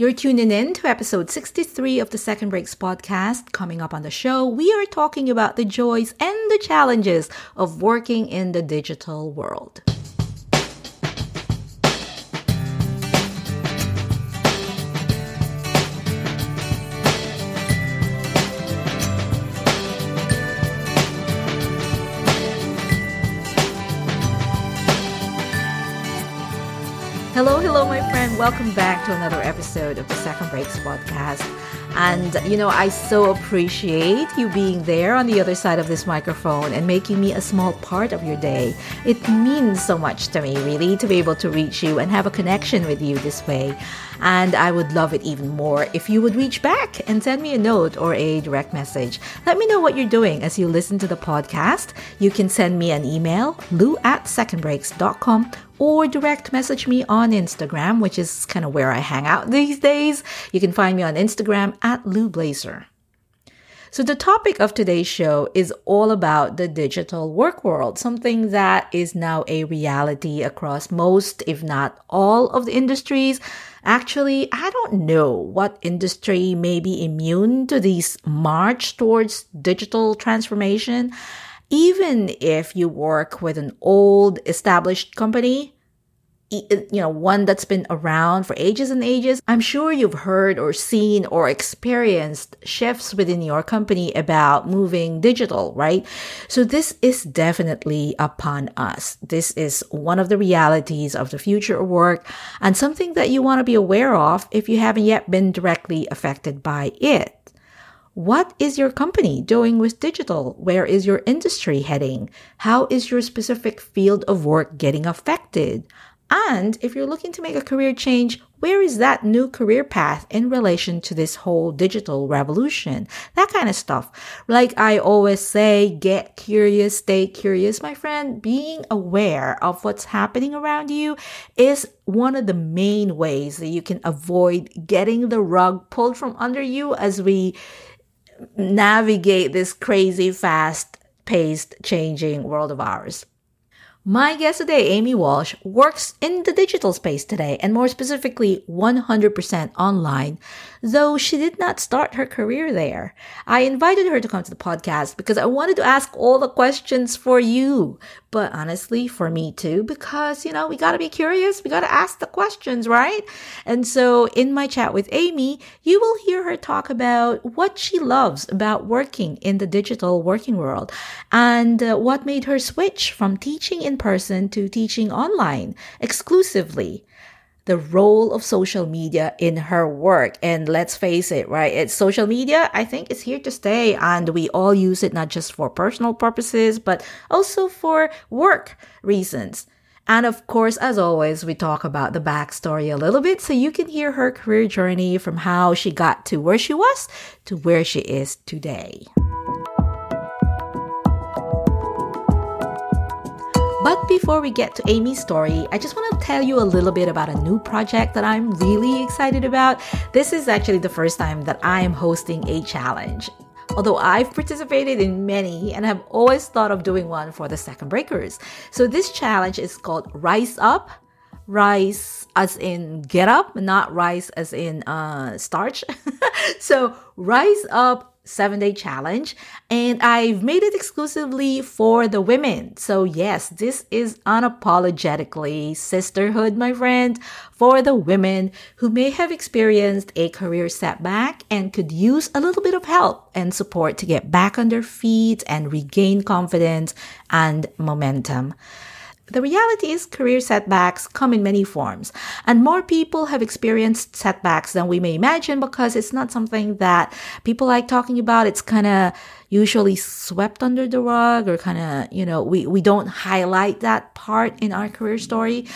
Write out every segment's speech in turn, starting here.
You're tuning in to episode 63 of the Second Breaks podcast. Coming up on the show, we are talking about the joys and the challenges of working in the digital world. Friend. Welcome back to another episode of the Second Breaks podcast. And, you know, I so appreciate you being there on the other side of this microphone and making me a small part of your day. It means so much to me, really, to be able to reach you and have a connection with you this way. And I would love it even more if you would reach back and send me a note or a direct message. Let me know what you're doing as you listen to the podcast. You can send me an email, lou at secondbreaks.com or direct message me on Instagram, which is kind of where I hang out these days. You can find me on Instagram at Lou Blazer. So the topic of today's show is all about the digital work world, something that is now a reality across most, if not all of the industries. Actually, I don't know what industry may be immune to this march towards digital transformation even if you work with an old established company, uh, you know, one that's been around for ages and ages, I'm sure you've heard or seen or experienced shifts within your company about moving digital, right? So this is definitely upon us. This is one of the realities of the future of work and something that you want to be aware of if you haven't yet been directly affected by it. What is your company doing with digital? Where is your industry heading? How is your specific field of work getting affected? And if you're looking to make a career change, where is that new career path in relation to this whole digital revolution? That kind of stuff. Like I always say, get curious, stay curious, my friend. Being aware of what's happening around you is one of the main ways that you can avoid getting the rug pulled from under you as we navigate this crazy, fast paced, changing world of ours. My guest today, Amy Walsh, works in the digital space today and more specifically 100% online, though she did not start her career there. I invited her to come to the podcast because I wanted to ask all the questions for you, but honestly, for me too, because, you know, we gotta be curious. We gotta ask the questions, right? And so in my chat with Amy, you will hear her talk about what she loves about working in the digital working world and uh, what made her switch from teaching in person to teaching online exclusively the role of social media in her work. And let's face it, right? It's social media, I think is here to stay and we all use it not just for personal purposes, but also for work reasons. And of course, as always, we talk about the backstory a little bit so you can hear her career journey from how she got to where she was to where she is today. But before we get to Amy's story, I just want to tell you a little bit about a new project that I'm really excited about. This is actually the first time that I am hosting a challenge. Although I've participated in many and have always thought of doing one for the second breakers. So this challenge is called Rise Up rise as in get up, not rise as in uh, starch. so rise up seven day challenge and I've made it exclusively for the women. So yes, this is unapologetically sisterhood, my friend, for the women who may have experienced a career setback and could use a little bit of help and support to get back on their feet and regain confidence and momentum. The reality is career setbacks come in many forms, and more people have experienced setbacks than we may imagine because it's not something that people like talking about. It's kind of usually swept under the rug or kind of, you know, we, we don't highlight that part in our career story.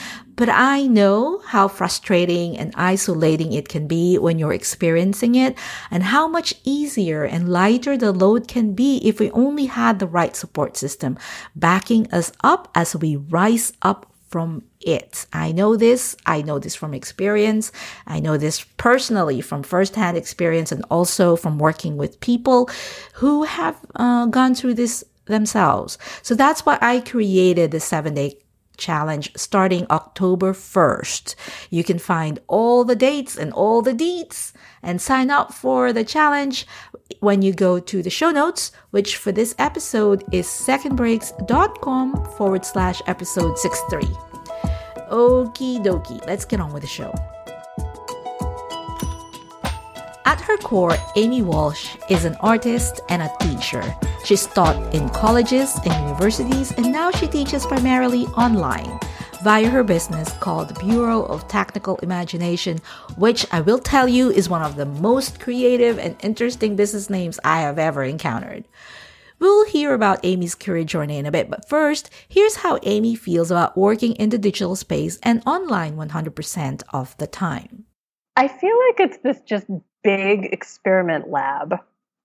But I know how frustrating and isolating it can be when you're experiencing it and how much easier and lighter the load can be if we only had the right support system backing us up as we rise up from it. I know this. I know this from experience. I know this personally from firsthand experience and also from working with people who have uh, gone through this themselves. So that's why I created the seven day challenge starting October 1st. You can find all the dates and all the deets and sign up for the challenge when you go to the show notes, which for this episode is secondbreaks.com forward slash episode 63. Okie dokie, let's get on with the show. At her core, Amy Walsh is an artist and a teacher. She's taught in colleges and universities, and now she teaches primarily online via her business called Bureau of Tactical Imagination, which I will tell you is one of the most creative and interesting business names I have ever encountered. We'll hear about Amy's career journey in a bit, but first, here's how Amy feels about working in the digital space and online 100% of the time. I feel like it's this just big experiment lab.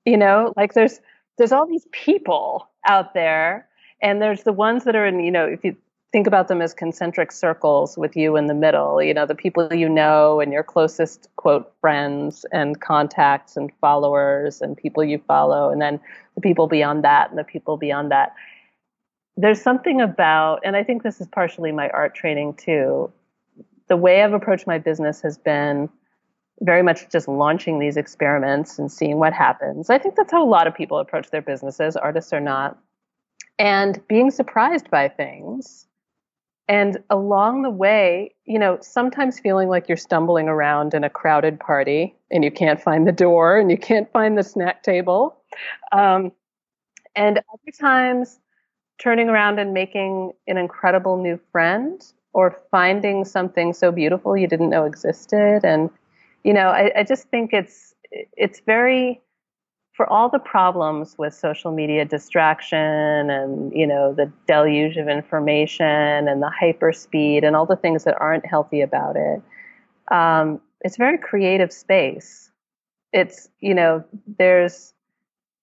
You know, like there's there's all these people out there and there's the ones that are in, you know, if you think about them as concentric circles with you in the middle, you know, the people you know and your closest quote friends and contacts and followers and people you follow and then the people beyond that and the people beyond that. There's something about and I think this is partially my art training too. The way I've approached my business has been very much just launching these experiments and seeing what happens. I think that's how a lot of people approach their businesses, artists or not, and being surprised by things. And along the way, you know, sometimes feeling like you're stumbling around in a crowded party and you can't find the door and you can't find the snack table. Um, and other times turning around and making an incredible new friend or finding something so beautiful you didn't know existed and you know, I, I just think it's it's very for all the problems with social media distraction and you know the deluge of information and the hyper speed and all the things that aren't healthy about it um, it's very creative space. It's you know there's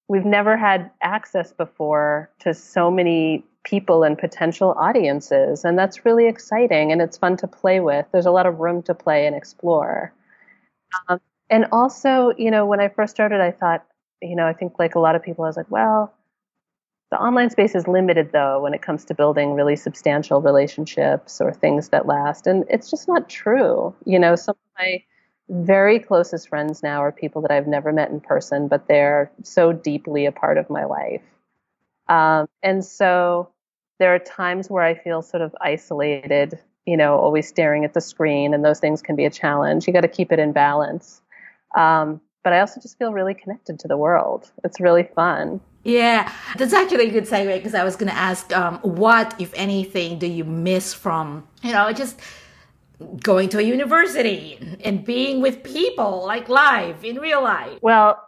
we've never had access before to so many people and potential audiences and that's really exciting and it's fun to play with. There's a lot of room to play and explore um, and also, you know, when I first started, I thought, you know, I think like a lot of people, I was like, well, the online space is limited though when it comes to building really substantial relationships or things that last. And it's just not true. You know, some of my very closest friends now are people that I've never met in person, but they're so deeply a part of my life. Um, and so there are times where I feel sort of isolated you know, always staring at the screen, and those things can be a challenge. You got to keep it in balance. Um, but I also just feel really connected to the world. It's really fun. Yeah, that's actually a good segue because I was going to ask, um, what, if anything, do you miss from, you know, just going to a university and being with people like live in real life? Well,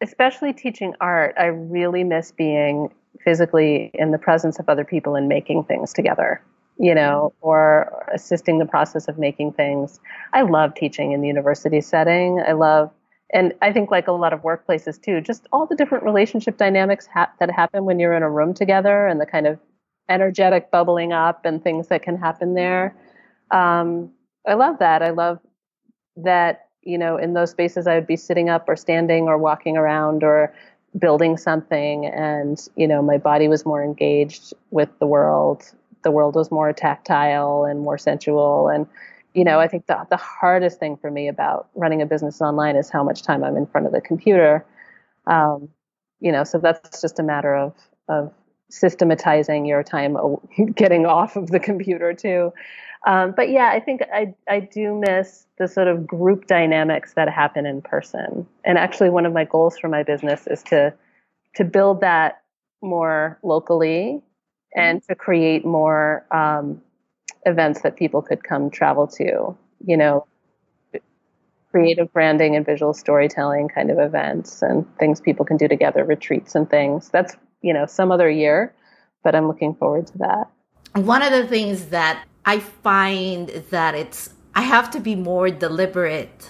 especially teaching art, I really miss being physically in the presence of other people and making things together you know, or assisting the process of making things. I love teaching in the university setting. I love, and I think like a lot of workplaces too, just all the different relationship dynamics ha- that happen when you're in a room together and the kind of energetic bubbling up and things that can happen there. Um, I love that. I love that, you know, in those spaces I would be sitting up or standing or walking around or building something and, you know, my body was more engaged with the world the world was more tactile and more sensual. And, you know, I think the, the hardest thing for me about running a business online is how much time I'm in front of the computer. Um, you know, so that's just a matter of, of systematizing your time getting off of the computer too. Um, but yeah, I think I, I do miss the sort of group dynamics that happen in person. And actually, one of my goals for my business is to to build that more locally and to create more um, events that people could come travel to. You know, creative branding and visual storytelling kind of events and things people can do together, retreats and things. That's you know some other year, but I'm looking forward to that. One of the things that I find that it's I have to be more deliberate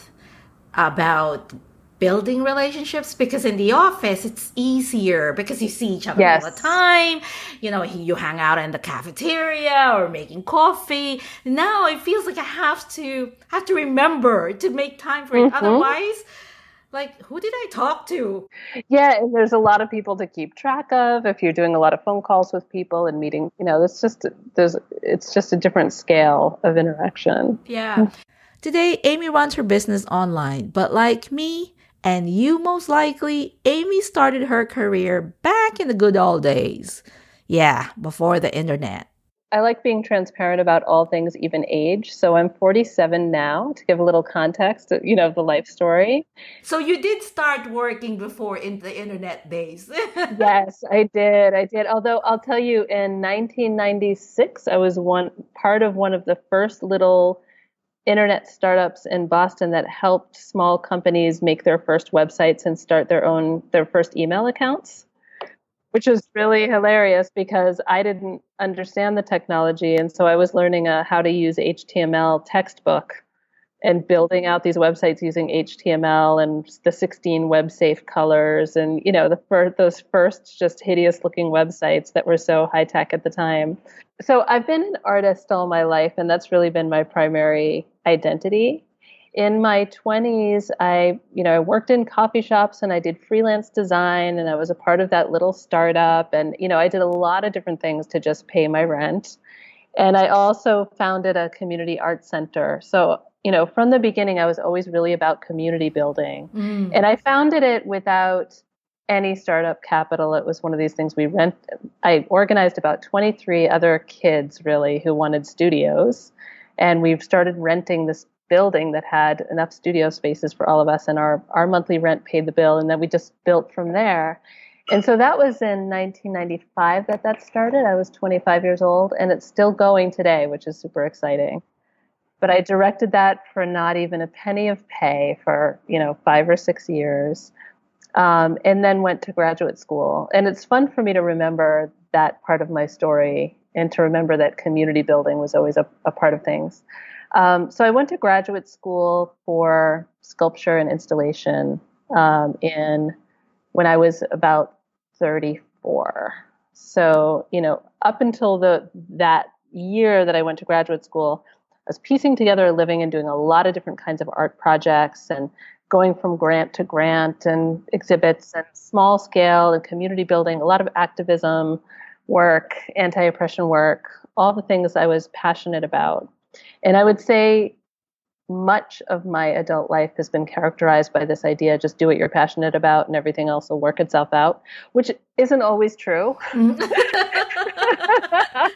about building relationships because in the office it's easier because you see each other yes. all the time you know you hang out in the cafeteria or making coffee now it feels like i have to have to remember to make time for it mm-hmm. otherwise like who did I talk to? Yeah, and there's a lot of people to keep track of. If you're doing a lot of phone calls with people and meeting, you know, it's just there's it's just a different scale of interaction. Yeah. Today, Amy runs her business online, but like me and you most likely, Amy started her career back in the good old days. Yeah, before the internet. I like being transparent about all things, even age. So I'm 47 now to give a little context, you know, the life story. So you did start working before in the internet days. yes, I did. I did. Although I'll tell you, in 1996, I was one part of one of the first little internet startups in Boston that helped small companies make their first websites and start their own their first email accounts which was really hilarious because I didn't understand the technology. And so I was learning uh, how to use HTML textbook and building out these websites using HTML and the 16 web safe colors and, you know, the first, those first just hideous looking websites that were so high tech at the time. So I've been an artist all my life, and that's really been my primary identity in my 20s i you know i worked in coffee shops and i did freelance design and i was a part of that little startup and you know i did a lot of different things to just pay my rent and i also founded a community art center. So you know from the beginning i was always really about community building. Mm. and i founded it without any startup capital. It was one of these things we rent i organized about 23 other kids really who wanted studios. And we've started renting this building that had enough studio spaces for all of us, and our our monthly rent paid the bill, and then we just built from there. And so that was in 1995 that that started. I was 25 years old, and it's still going today, which is super exciting. But I directed that for not even a penny of pay for you know five or six years, um, and then went to graduate school. And it's fun for me to remember that part of my story and to remember that community building was always a, a part of things. Um, so I went to graduate school for sculpture and installation um, in when I was about 34. So you know, up until the that year that I went to graduate school, I was piecing together a living and doing a lot of different kinds of art projects and going from grant to grant and exhibits and small scale and community building, a lot of activism work, anti oppression work, all the things I was passionate about. And I would say much of my adult life has been characterized by this idea just do what you're passionate about and everything else will work itself out, which isn't always true. Mm-hmm.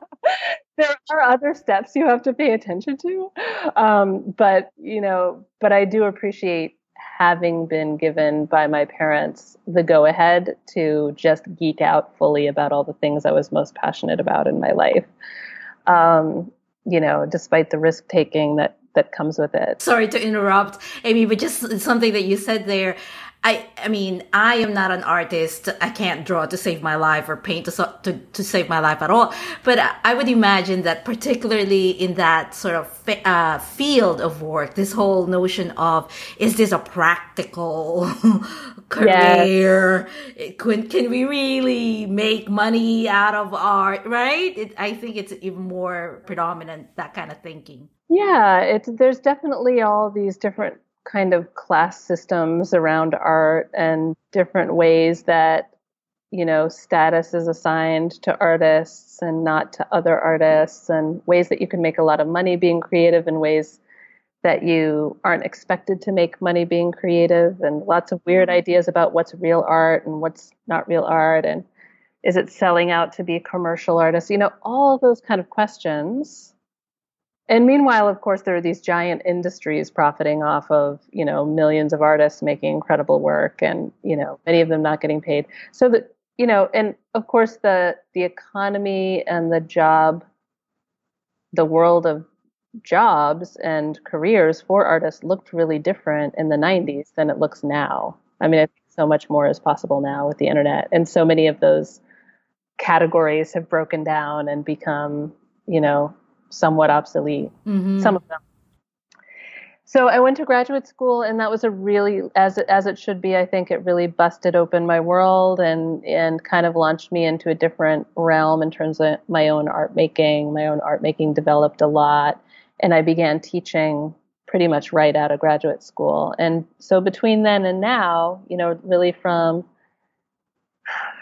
there are other steps you have to pay attention to. Um, but, you know, but I do appreciate having been given by my parents the go ahead to just geek out fully about all the things I was most passionate about in my life. Um, you know, despite the risk taking that that comes with it. Sorry to interrupt, Amy, but just something that you said there. I, I mean, I am not an artist. I can't draw to save my life or paint to, to, to save my life at all. But I would imagine that particularly in that sort of uh, field of work, this whole notion of, is this a practical career? Yes. Can, can we really make money out of art? Right? It, I think it's even more predominant, that kind of thinking. Yeah, it's, there's definitely all these different kind of class systems around art and different ways that you know status is assigned to artists and not to other artists and ways that you can make a lot of money being creative and ways that you aren't expected to make money being creative and lots of weird mm-hmm. ideas about what's real art and what's not real art and is it selling out to be a commercial artist you know all those kind of questions and meanwhile, of course, there are these giant industries profiting off of, you know, millions of artists making incredible work and, you know, many of them not getting paid. So that, you know, and of course the the economy and the job the world of jobs and careers for artists looked really different in the 90s than it looks now. I mean, so much more is possible now with the internet and so many of those categories have broken down and become, you know, somewhat obsolete. Mm-hmm. Some of them. So I went to graduate school, and that was a really, as it, as it should be. I think it really busted open my world and and kind of launched me into a different realm in terms of my own art making. My own art making developed a lot, and I began teaching pretty much right out of graduate school. And so between then and now, you know, really from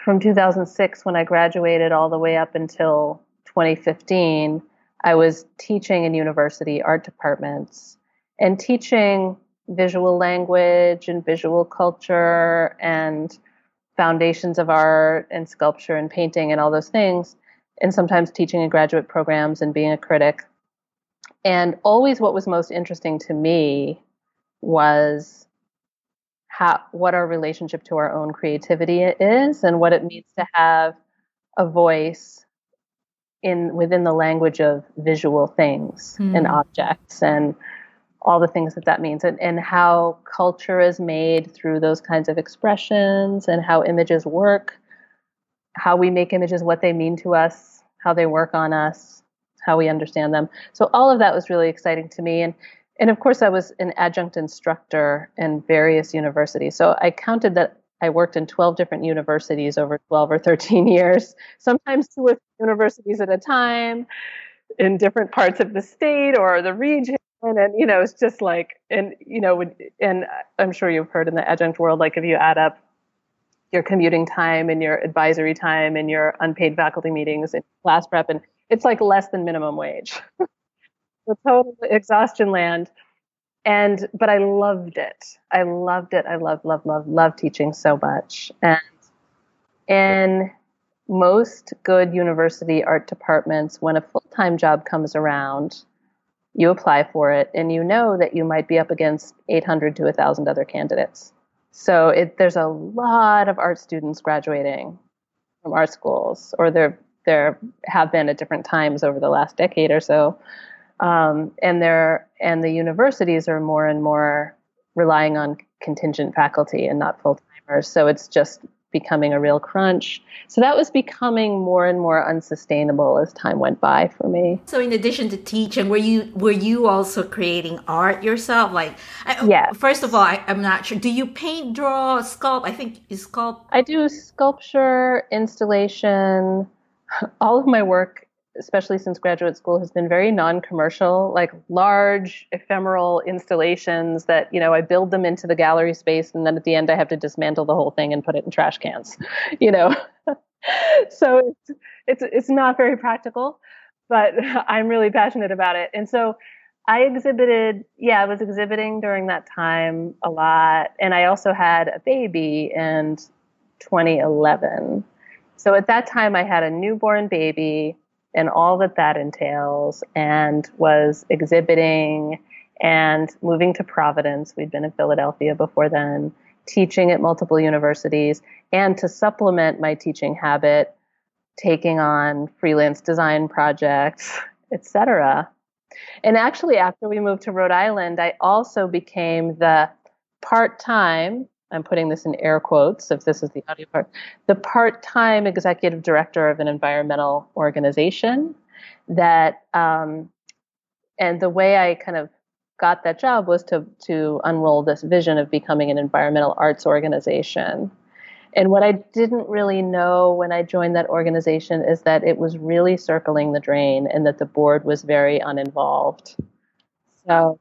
from 2006 when I graduated all the way up until 2015, I was teaching in university art departments and teaching visual language and visual culture and foundations of art and sculpture and painting and all those things, and sometimes teaching in graduate programs and being a critic. And always what was most interesting to me was how what our relationship to our own creativity is and what it means to have a voice in within the language of visual things mm. and objects and all the things that that means and, and how culture is made through those kinds of expressions and how images work how we make images what they mean to us how they work on us how we understand them. So all of that was really exciting to me. And and of course i was an adjunct instructor in various universities. So i counted that i worked in 12 different universities over 12 or 13 years sometimes two or three universities at a time in different parts of the state or the region. And you know it's just like and you know and i'm sure you've heard in the adjunct world like if you add up your commuting time and your advisory time and your unpaid faculty meetings and class prep and it's like less than minimum wage. The total exhaustion land and but i loved it. I loved it. I love love love love teaching so much. And in most good university art departments when a full-time job comes around you apply for it and you know that you might be up against 800 to 1000 other candidates. So it, there's a lot of art students graduating from art schools or there there have been at different times over the last decade or so um, and there and the universities are more and more relying on contingent faculty and not full timers so it's just becoming a real crunch. So that was becoming more and more unsustainable as time went by for me. So in addition to teaching, were you were you also creating art yourself? Like, yeah. First of all, I, am not sure. Do you paint, draw, sculpt? I think you sculpt. I do sculpture, installation. All of my work especially since graduate school, has been very non-commercial, like large ephemeral installations that you know I build them into the gallery space, and then at the end I have to dismantle the whole thing and put it in trash cans, you know. so it's it's it's not very practical, but I'm really passionate about it, and so. I exhibited, yeah, I was exhibiting during that time a lot. And I also had a baby in 2011. So at that time, I had a newborn baby and all that that entails, and was exhibiting and moving to Providence. We'd been in Philadelphia before then, teaching at multiple universities, and to supplement my teaching habit, taking on freelance design projects, etc. And actually, after we moved to Rhode Island, I also became the part time I'm putting this in air quotes if this is the audio part, the part time executive director of an environmental organization that, um, and the way I kind of got that job was to, to unroll this vision of becoming an environmental arts organization. And what I didn't really know when I joined that organization is that it was really circling the drain and that the board was very uninvolved. So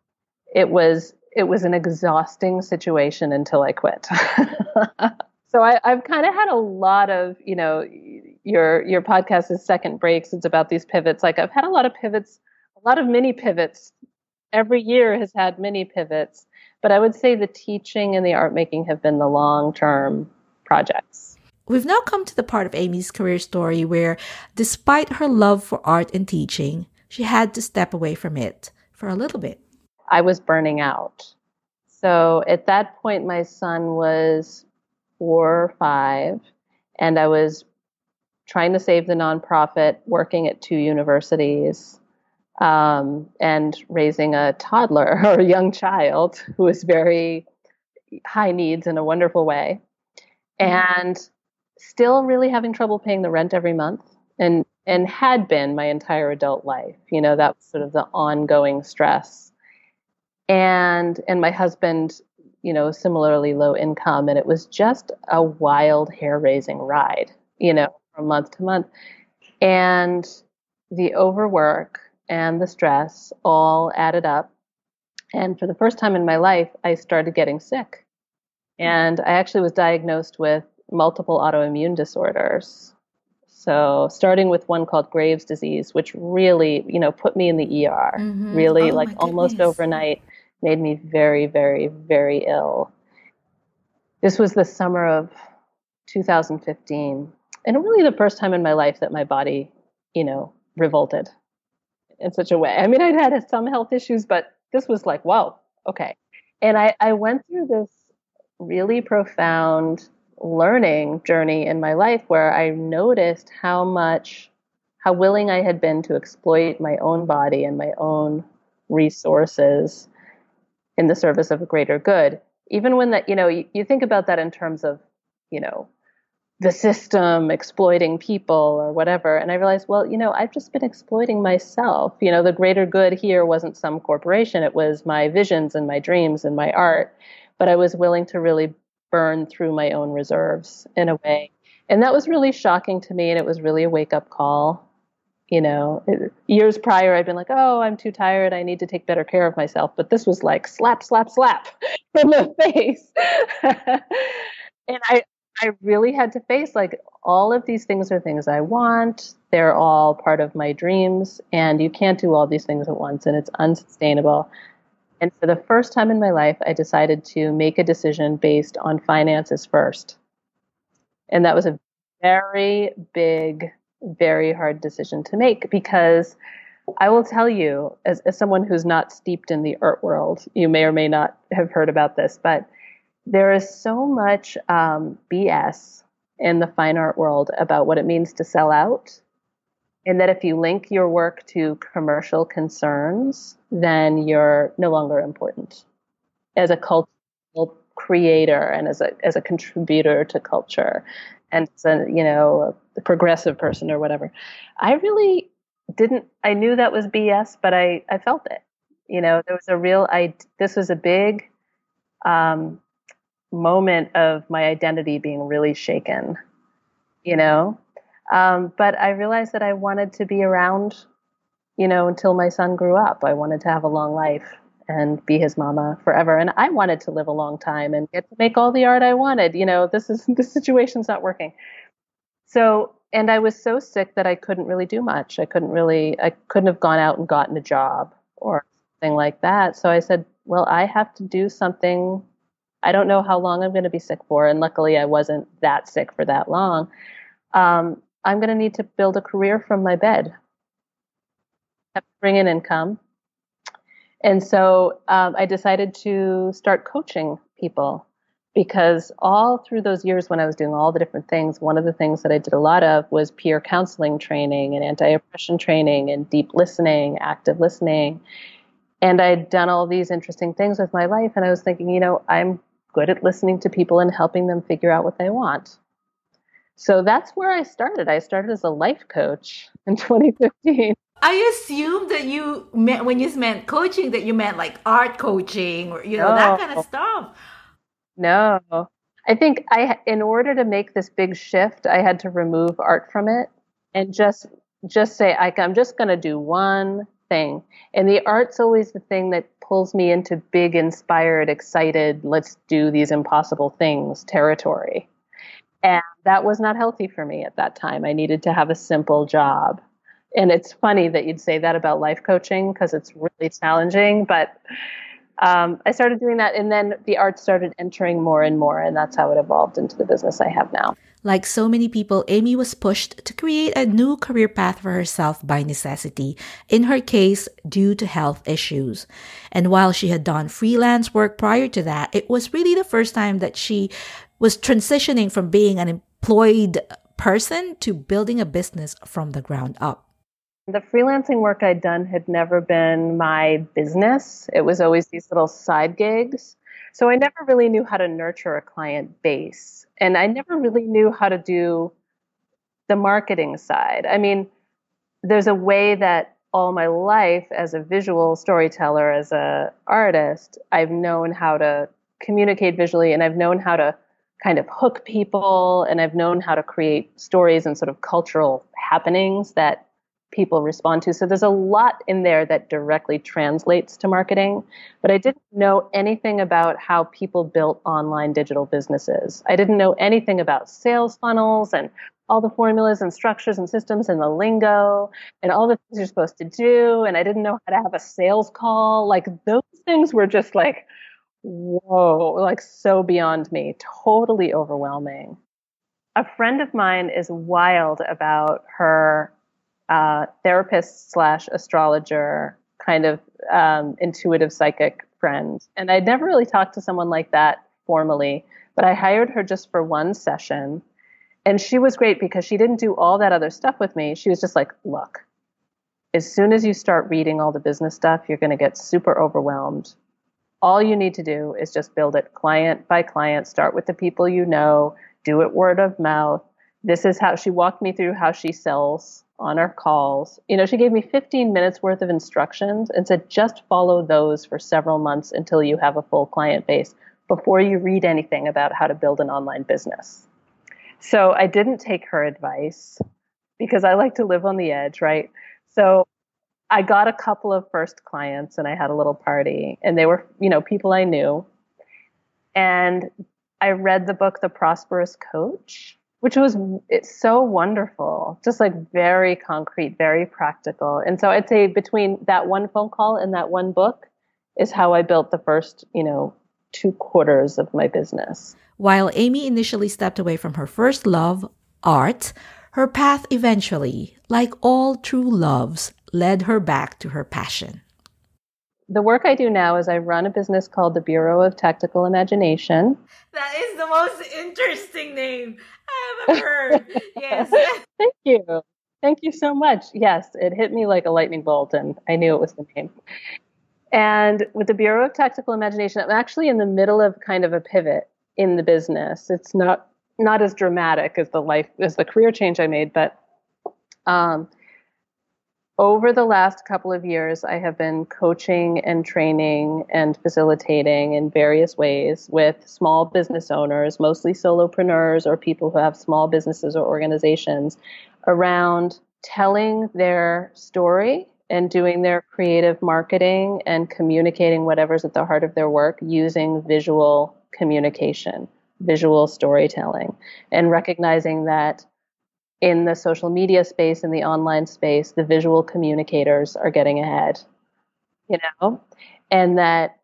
it was it was an exhausting situation until I quit. so I, have kind of had a lot of, you know, your your podcast is second breaks. It's about these pivots. Like I've had a lot of pivots, a lot of mini pivots. Every year has had many pivots, but I would say the teaching and the art making have been the long term projects. We've now come to the part of Amy's career story where, despite her love for art and teaching, she had to step away from it for a little bit. I was burning out. So at that point, my son was four or five, and I was trying to save the nonprofit, working at two universities, um, and raising a toddler or a young child who was very high needs in a wonderful way, mm-hmm. and still really having trouble paying the rent every month, and and had been my entire adult life. You know, that was sort of the ongoing stress and and my husband you know similarly low income and it was just a wild hair raising ride you know from month to month and the overwork and the stress all added up And for the first time in my life, I started getting sick. And I actually was diagnosed with multiple autoimmune disorders. So starting with one called Graves' disease, which really, you know, put me in the ER, mm-hmm. really oh, like almost overnight, made me very, very, very ill. This was the summer of 2015, and really the first time in my life that my body, you know, revolted in such a way. I mean, I'd had some health issues, but this was like, whoa, okay. And I, I went through this really profound learning journey in my life where I noticed how much, how willing I had been to exploit my own body and my own resources in the service of a greater good. Even when that, you know, you, you think about that in terms of, you know, the system exploiting people or whatever. And I realized, well, you know, I've just been exploiting myself. You know, the greater good here wasn't some corporation, it was my visions and my dreams and my art. But I was willing to really burn through my own reserves in a way. And that was really shocking to me. And it was really a wake up call. You know, years prior, I'd been like, oh, I'm too tired. I need to take better care of myself. But this was like slap, slap, slap in the face. and I, I really had to face like all of these things are things I want. They're all part of my dreams, and you can't do all these things at once, and it's unsustainable. And for the first time in my life, I decided to make a decision based on finances first. And that was a very big, very hard decision to make because I will tell you, as, as someone who's not steeped in the art world, you may or may not have heard about this, but there is so much um, BS in the fine art world about what it means to sell out. And that if you link your work to commercial concerns, then you're no longer important as a cultural creator and as a as a contributor to culture and as a you know a progressive person or whatever. I really didn't I knew that was BS, but I I felt it. You know, there was a real I this was a big um, moment of my identity being really shaken, you know. Um, but I realized that I wanted to be around, you know, until my son grew up. I wanted to have a long life and be his mama forever. And I wanted to live a long time and get to make all the art I wanted. You know, this is this situation's not working. So, and I was so sick that I couldn't really do much. I couldn't really, I couldn't have gone out and gotten a job or something like that. So I said, well, I have to do something I don't know how long I'm going to be sick for. And luckily, I wasn't that sick for that long. Um, I'm going to need to build a career from my bed, bring in income. And so um, I decided to start coaching people because all through those years when I was doing all the different things, one of the things that I did a lot of was peer counseling training and anti oppression training and deep listening, active listening. And I'd done all these interesting things with my life. And I was thinking, you know, I'm good at listening to people and helping them figure out what they want. So that's where I started. I started as a life coach in 2015. I assumed that you meant when you meant coaching that you meant like art coaching or you know no. that kind of stuff. No. I think I in order to make this big shift, I had to remove art from it and just just say I'm just going to do one thing. And the art's always the thing that pulls me into big, inspired, excited, let's do these impossible things territory. And that was not healthy for me at that time. I needed to have a simple job. And it's funny that you'd say that about life coaching because it's really challenging. But um, I started doing that, and then the art started entering more and more, and that's how it evolved into the business I have now. Like so many people, Amy was pushed to create a new career path for herself by necessity, in her case, due to health issues. And while she had done freelance work prior to that, it was really the first time that she was transitioning from being an employed person to building a business from the ground up. The freelancing work I'd done had never been my business. It was always these little side gigs. So I never really knew how to nurture a client base. And I never really knew how to do the marketing side. I mean, there's a way that all my life as a visual storyteller, as a artist, I've known how to communicate visually and I've known how to kind of hook people and I've known how to create stories and sort of cultural happenings that people respond to. So there's a lot in there that directly translates to marketing, but I didn't know anything about how people built online digital businesses. I didn't know anything about sales funnels and all the formulas and structures and systems and the lingo and all the things you're supposed to do. And I didn't know how to have a sales call. Like those things were just like, whoa, like so beyond me, totally overwhelming. A friend of mine is wild about her uh, therapist slash astrologer kind of um, intuitive psychic friend. And I'd never really talked to someone like that formally, but I hired her just for one session. And she was great because she didn't do all that other stuff with me. She was just like, look, as soon as you start reading all the business stuff, you're going to get super overwhelmed. All you need to do is just build it client by client, start with the people you know, do it word of mouth. This is how she walked me through how she sells on our calls. You know, she gave me 15 minutes worth of instructions and said, just follow those for several months until you have a full client base before you read anything about how to build an online business. So I didn't take her advice because I like to live on the edge, right? So I got a couple of first clients and I had a little party and they were, you know, people I knew. And I read the book The Prosperous Coach which was it's so wonderful. Just like very concrete very practical. And so i'd say between that one phone call and that one book is how i built the first you know two quarters of my business. While amy initially stepped away from her first love art her path eventually like all true loves led her back to her passion the work I do now is I run a business called the Bureau of Tactical Imagination. That is the most interesting name I have ever heard. yes. Thank you. Thank you so much. Yes, it hit me like a lightning bolt, and I knew it was the name. And with the Bureau of Tactical Imagination, I'm actually in the middle of kind of a pivot in the business. It's not not as dramatic as the life as the career change I made, but um, over the last couple of years, I have been coaching and training and facilitating in various ways with small business owners, mostly solopreneurs or people who have small businesses or organizations, around telling their story and doing their creative marketing and communicating whatever's at the heart of their work using visual communication, visual storytelling, and recognizing that in the social media space, in the online space, the visual communicators are getting ahead, you know, and that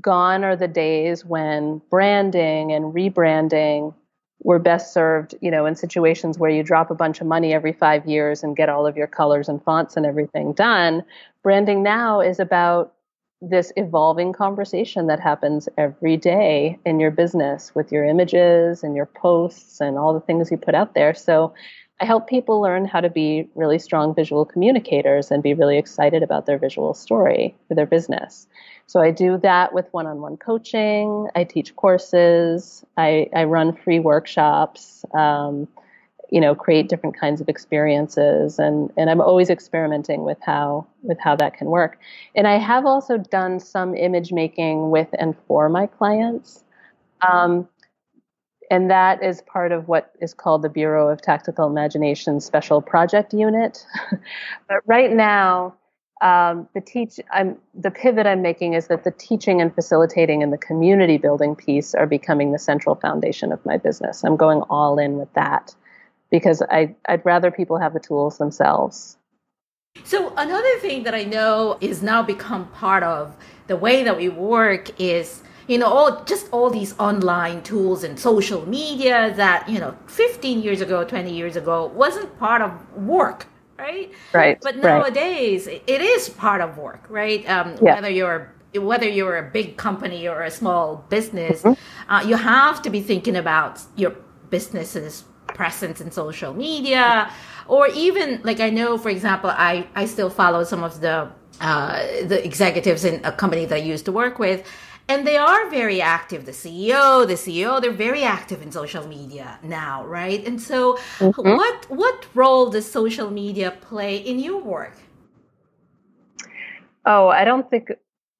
gone are the days when branding and rebranding were best served, you know, in situations where you drop a bunch of money every five years and get all of your colors and fonts and everything done. Branding now is about this evolving conversation that happens every day in your business with your images and your posts and all the things you put out there. So I help people learn how to be really strong visual communicators and be really excited about their visual story for their business. So I do that with one on one coaching. I teach courses. I, I run free workshops. Um, you know create different kinds of experiences. And and I'm always experimenting with how with how that can work. And I have also done some image making with and for my clients. Um, and that is part of what is called the Bureau of Tactical Imagination Special Project Unit. But right now um, the teach I'm the pivot I'm making is that the teaching and facilitating and the community building piece are becoming the central foundation of my business. I'm going all in with that because I, I'd rather people have the tools themselves. So, another thing that I know is now become part of the way that we work is you know all just all these online tools and social media that you know 15 years ago 20 years ago wasn't part of work right right but nowadays right. it is part of work right um, yeah. whether you're whether you're a big company or a small business mm-hmm. uh, you have to be thinking about your business's presence in social media or even like i know for example i i still follow some of the uh, the executives in a company that i used to work with and they are very active. The ceo the ceo they're very active in social media now right? And so mm-hmm. what what role does social media play in your work? Oh i don't think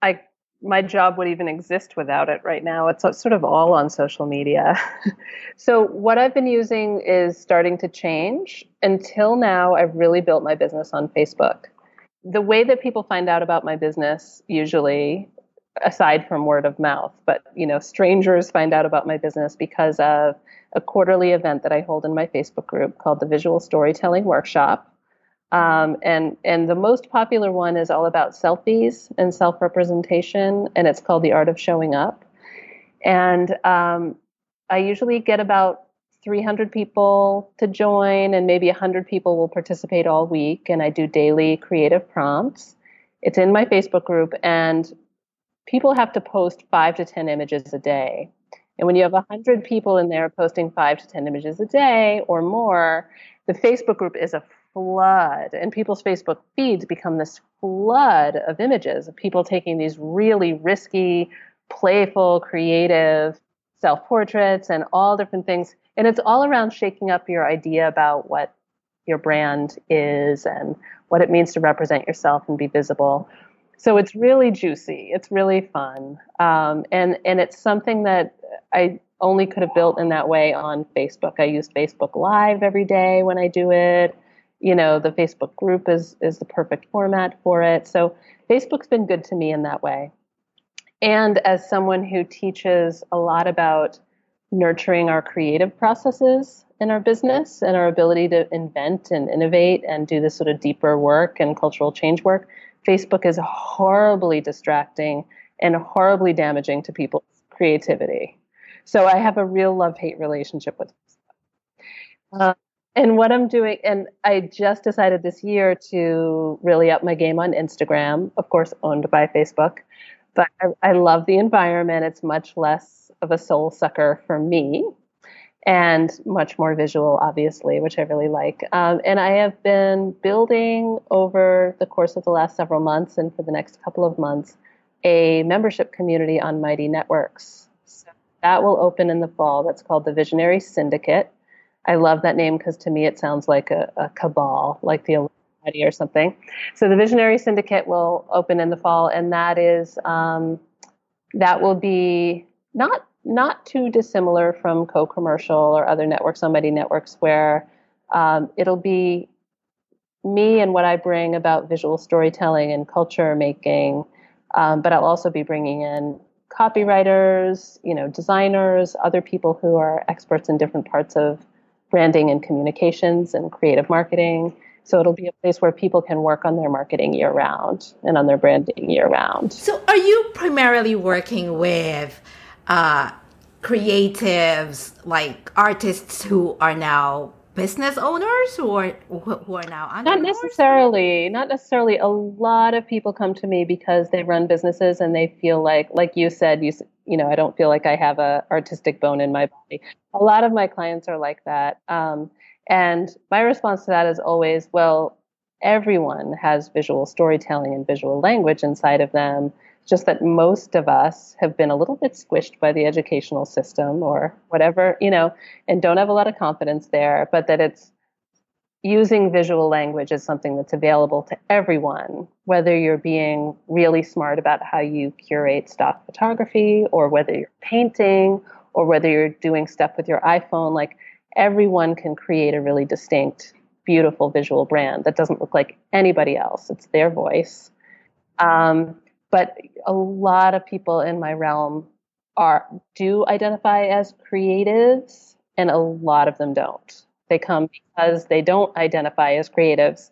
i my job would even exist without it right now. It's sort of all on social media. so, what I've been using is starting to change. Until now, I've really built my business on Facebook. The way that people find out about my business usually aside from word of mouth, but you know, strangers find out about my business because of a quarterly event that I hold in my Facebook group called the Visual Storytelling Workshop. Um, and and the most popular one is all about selfies and self representation, and it's called the Art of Showing Up. And um, I usually get about 300 people to join, and maybe 100 people will participate all week. And I do daily creative prompts. It's in my Facebook group, and people have to post five to 10 images a day. And when you have 100 people in there posting five to 10 images a day or more, the Facebook group is a flood. And people's Facebook feeds become this flood of images of people taking these really risky, playful, creative self portraits and all different things. And it's all around shaking up your idea about what your brand is and what it means to represent yourself and be visible so it's really juicy. It's really fun, um, and and it's something that I only could have built in that way on Facebook. I use Facebook Live every day when I do it. You know, the Facebook group is is the perfect format for it. So Facebook's been good to me in that way. And as someone who teaches a lot about nurturing our creative processes in our business and our ability to invent and innovate and do this sort of deeper work and cultural change work, Facebook is horribly distracting and horribly damaging to people's creativity. So I have a real love hate relationship with Facebook. Um, And what I'm doing, and I just decided this year to really up my game on Instagram, of course, owned by Facebook. But I, I love the environment. It's much less of a soul sucker for me and much more visual, obviously, which I really like. Um, and I have been building over the course of the last several months and for the next couple of months a membership community on Mighty Networks. So that will open in the fall. That's called the Visionary Syndicate. I love that name because to me it sounds like a, a cabal, like the Illuminati or something. So the Visionary Syndicate will open in the fall, and that is um, that will be not not too dissimilar from CoCommercial or other networks Mighty Networks, where um, it'll be me and what I bring about visual storytelling and culture making, um, but I'll also be bringing in copywriters, you know, designers, other people who are experts in different parts of branding and communications and creative marketing. So it'll be a place where people can work on their marketing year round and on their branding year round. So are you primarily working with uh, creatives, like artists who are now business owners who are who are now not necessarily not necessarily. A lot of people come to me because they run businesses and they feel like like you said you you know i don't feel like i have a artistic bone in my body. A lot of my clients are like that um, and my response to that is always well everyone has visual storytelling and visual language inside of them just that most of us have been a little bit squished by the educational system or whatever, you know, and don't have a lot of confidence there, but that it's using visual language is something that's available to everyone, whether you're being really smart about how you curate stock photography or whether you're painting or whether you're doing stuff with your iPhone, like everyone can create a really distinct, beautiful visual brand that doesn't look like anybody else. It's their voice. Um, but a lot of people in my realm are do identify as creatives and a lot of them don't. They come because they don't identify as creatives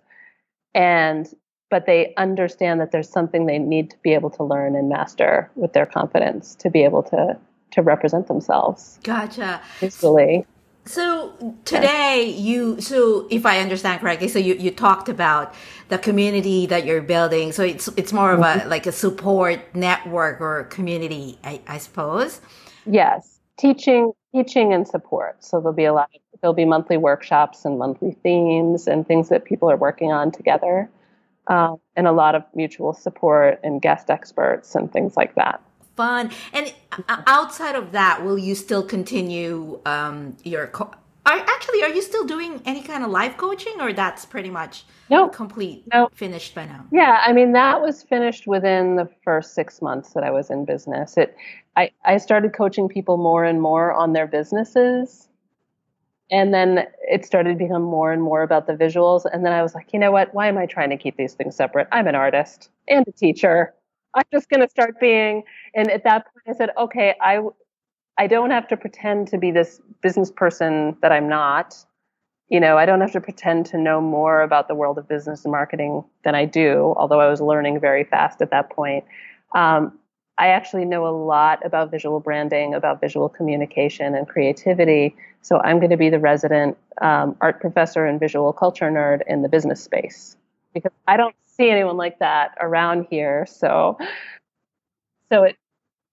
and but they understand that there's something they need to be able to learn and master with their confidence to be able to to represent themselves. Gotcha. Visually so today you so if I understand correctly, so you, you talked about the community that you're building. So it's it's more of a mm-hmm. like a support network or community, I, I suppose. Yes. Teaching teaching and support. So there'll be a lot of, there'll be monthly workshops and monthly themes and things that people are working on together. Um, and a lot of mutual support and guest experts and things like that fun. And outside of that, will you still continue um, your co- Are actually are you still doing any kind of life coaching or that's pretty much no complete no finished by now? Yeah, I mean that was finished within the first six months that I was in business. It I, I started coaching people more and more on their businesses. And then it started to become more and more about the visuals. And then I was like, you know what? Why am I trying to keep these things separate? I'm an artist and a teacher. I'm just going to start being. And at that point, I said, okay, I, I don't have to pretend to be this business person that I'm not. You know, I don't have to pretend to know more about the world of business and marketing than I do, although I was learning very fast at that point. Um, I actually know a lot about visual branding, about visual communication and creativity. So I'm going to be the resident um, art professor and visual culture nerd in the business space because I don't see anyone like that around here. So, so it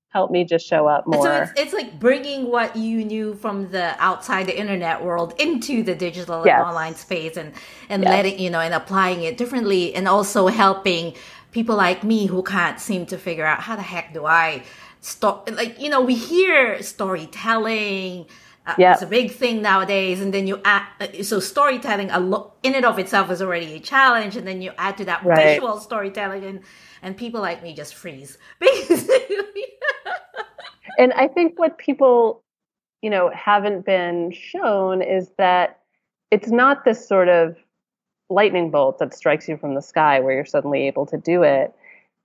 helped me just show up more. So it's, it's like bringing what you knew from the outside the internet world into the digital yes. and online space and, and yes. letting, you know, and applying it differently and also helping people like me who can't seem to figure out how the heck do I stop, like, you know, we hear storytelling, uh, yeah. It's a big thing nowadays. And then you add, uh, so storytelling in and of itself is already a challenge. And then you add to that right. visual storytelling and, and people like me just freeze. and I think what people, you know, haven't been shown is that it's not this sort of lightning bolt that strikes you from the sky where you're suddenly able to do it.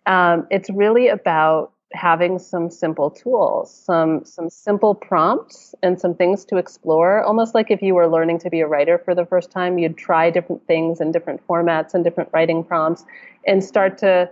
Um, it's really about having some simple tools, some some simple prompts and some things to explore. Almost like if you were learning to be a writer for the first time, you'd try different things in different formats and different writing prompts and start to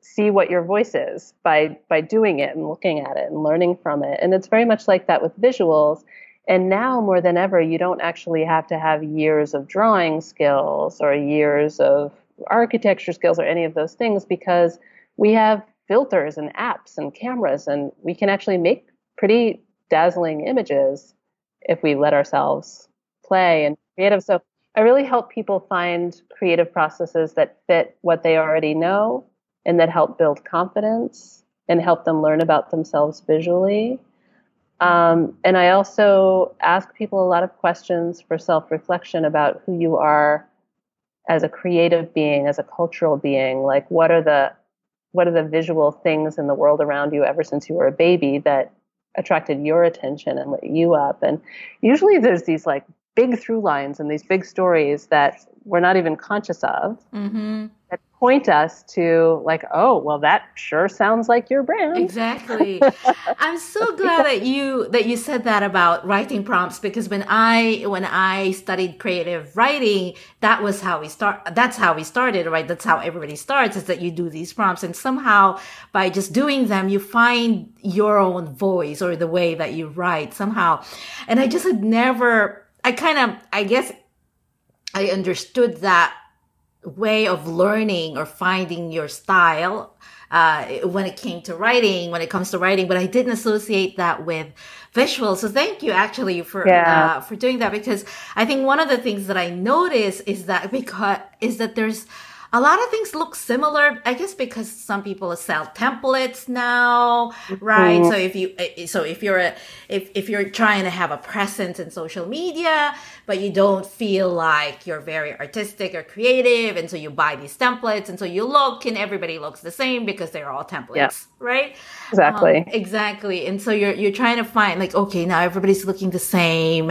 see what your voice is by by doing it and looking at it and learning from it. And it's very much like that with visuals. And now more than ever, you don't actually have to have years of drawing skills or years of architecture skills or any of those things because we have filters and apps and cameras, and we can actually make pretty dazzling images if we let ourselves play and creative. So I really help people find creative processes that fit what they already know and that help build confidence and help them learn about themselves visually. Um, and I also ask people a lot of questions for self reflection about who you are as a creative being, as a cultural being. Like, what are the what are the visual things in the world around you ever since you were a baby that attracted your attention and lit you up and usually there's these like big through lines and these big stories that we're not even conscious of mm-hmm. That point us to like oh well that sure sounds like your brand. Exactly. I'm so glad that you that you said that about writing prompts because when i when i studied creative writing that was how we start that's how we started right? That's how everybody starts is that you do these prompts and somehow by just doing them you find your own voice or the way that you write somehow. And i just had never i kind of i guess i understood that way of learning or finding your style uh, when it came to writing, when it comes to writing, but I didn't associate that with visual. So thank you actually for yeah. uh, for doing that because I think one of the things that I notice is that because is that there's a lot of things look similar i guess because some people sell templates now right mm-hmm. so if you so if you're a if, if you're trying to have a presence in social media but you don't feel like you're very artistic or creative and so you buy these templates and so you look and everybody looks the same because they're all templates yeah. right exactly um, exactly and so you're you're trying to find like okay now everybody's looking the same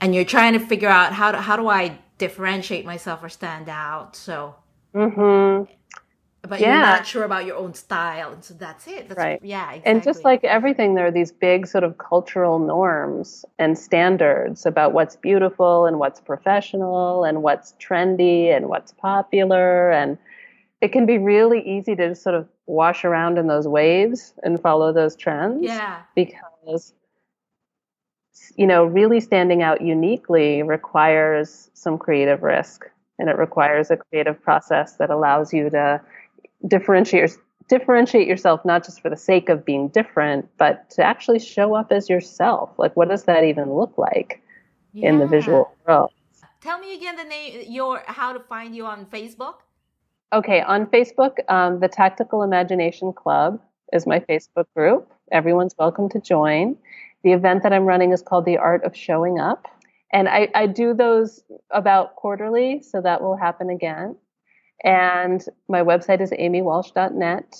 and you're trying to figure out how do, how do i differentiate myself or stand out. So, mm-hmm. But yeah. you're not sure about your own style, and so that's it. That's, right. Yeah. Exactly. And just like everything, there are these big sort of cultural norms and standards about what's beautiful and what's professional and what's trendy and what's popular and it can be really easy to just sort of wash around in those waves and follow those trends. Yeah. Because you know, really standing out uniquely requires some creative risk and it requires a creative process that allows you to differentiate differentiate yourself not just for the sake of being different but to actually show up as yourself like what does that even look like yeah. in the visual world tell me again the name your how to find you on facebook okay on facebook um, the tactical imagination club is my facebook group everyone's welcome to join the event that I'm running is called The Art of Showing Up. And I, I do those about quarterly, so that will happen again. And my website is amywalsh.net.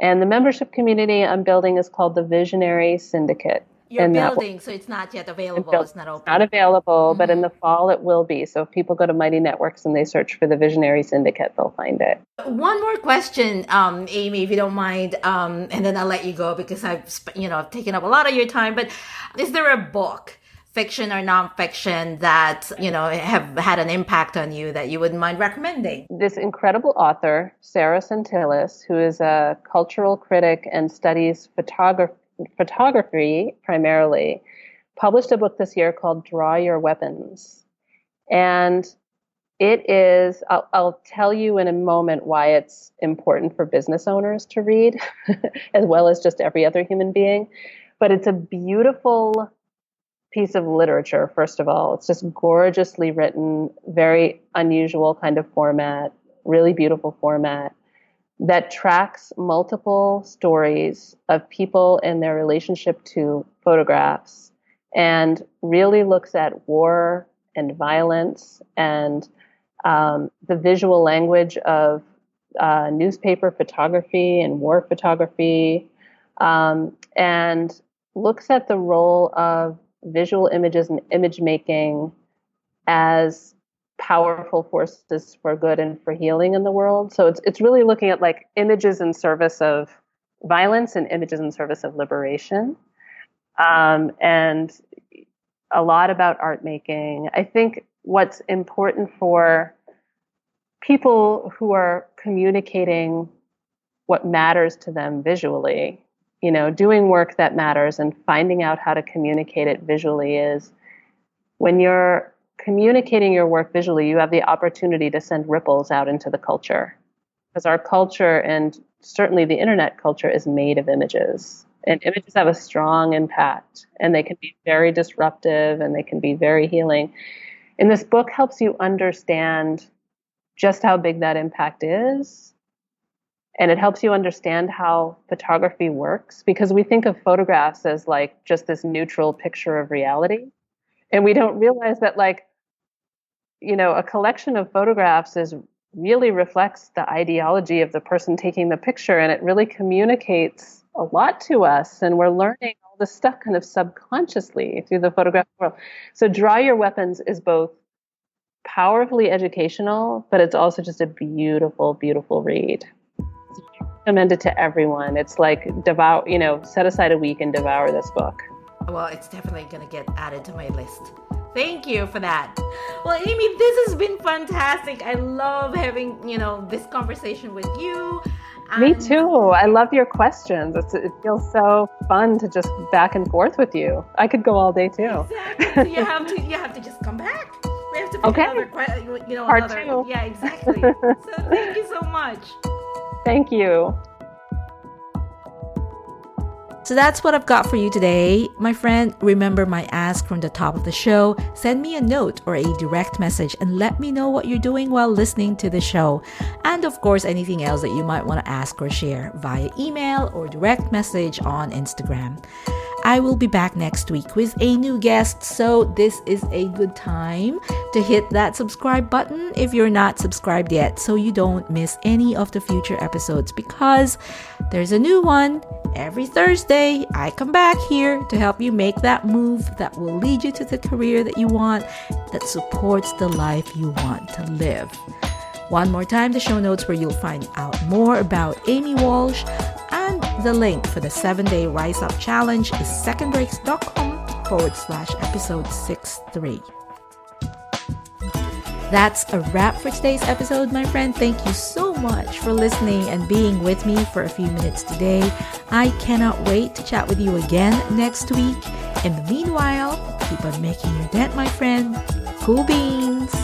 And the membership community I'm building is called the Visionary Syndicate. You're building, so it's not yet available. It's not open. Not available, mm-hmm. but in mm-hmm. the fall it will be. So if people go to Mighty Networks and they search for the Visionary Syndicate, they'll find it. One more question, um, Amy, if you don't mind, um, and then I'll let you go because I've you know I've taken up a lot of your time. But is there a book? Fiction or nonfiction that you know have had an impact on you that you wouldn't mind recommending? This incredible author, Sarah Sentilles, who is a cultural critic and studies photography photography primarily, published a book this year called Draw Your Weapons. And it is, I'll, I'll, tell you in a moment why it's important for business owners to read, as well as just every other human being. But it's a beautiful piece of literature, first of all. It's just gorgeously written, very unusual kind of format, really beautiful format that tracks multiple stories of people and their relationship to photographs and really looks at war and violence and um, the visual language of uh, newspaper photography and war photography um, and looks at the role of visual images and image making as powerful forces for good and for healing in the world. So it's it's really looking at like images in service of violence and images in service of liberation, um, and a lot about art making. I think what's important for people who are communicating what matters to them visually, you know, doing work that matters and finding out how to communicate it visually is when you're communicating your work visually, you have the opportunity to send ripples out into the culture. Because our culture and certainly the internet culture is made of images. And images have a strong impact and they can be very disruptive and they can be very healing. And this book helps you understand just how big that impact is. And it helps you understand how photography works because we think of photographs as like just this neutral picture of reality. And we don't realize that like you know, a collection of photographs is really reflects the ideology of the person taking the picture and it really communicates a lot to us and we're learning all this stuff kind of subconsciously through the photographic world. So draw your weapons is both powerfully educational, but it's also just a beautiful, beautiful read. Recommend it to everyone. It's like devour, you know, set aside a week and devour this book. Well, it's definitely going to get added to my list. Thank you for that. Well, Amy, this has been fantastic. I love having, you know, this conversation with you. And Me too. I love your questions. It's, it feels so fun to just back and forth with you. I could go all day too. Exactly. So you have to you have to just come back. We have to pick okay. another, you know, Part another, two. Yeah, exactly. so thank you so much. Thank you. So that's what I've got for you today. My friend, remember my ask from the top of the show. Send me a note or a direct message and let me know what you're doing while listening to the show. And of course, anything else that you might want to ask or share via email or direct message on Instagram. I will be back next week with a new guest, so this is a good time to hit that subscribe button if you're not subscribed yet so you don't miss any of the future episodes because there's a new one every Thursday. I come back here to help you make that move that will lead you to the career that you want, that supports the life you want to live. One more time, the show notes where you'll find out more about Amy Walsh and the link for the seven day Rise Up Challenge is secondbreaks.com forward slash episode 63. That's a wrap for today's episode, my friend. Thank you so much for listening and being with me for a few minutes today. I cannot wait to chat with you again next week. In the meanwhile, keep on making your dent, my friend. Cool beans.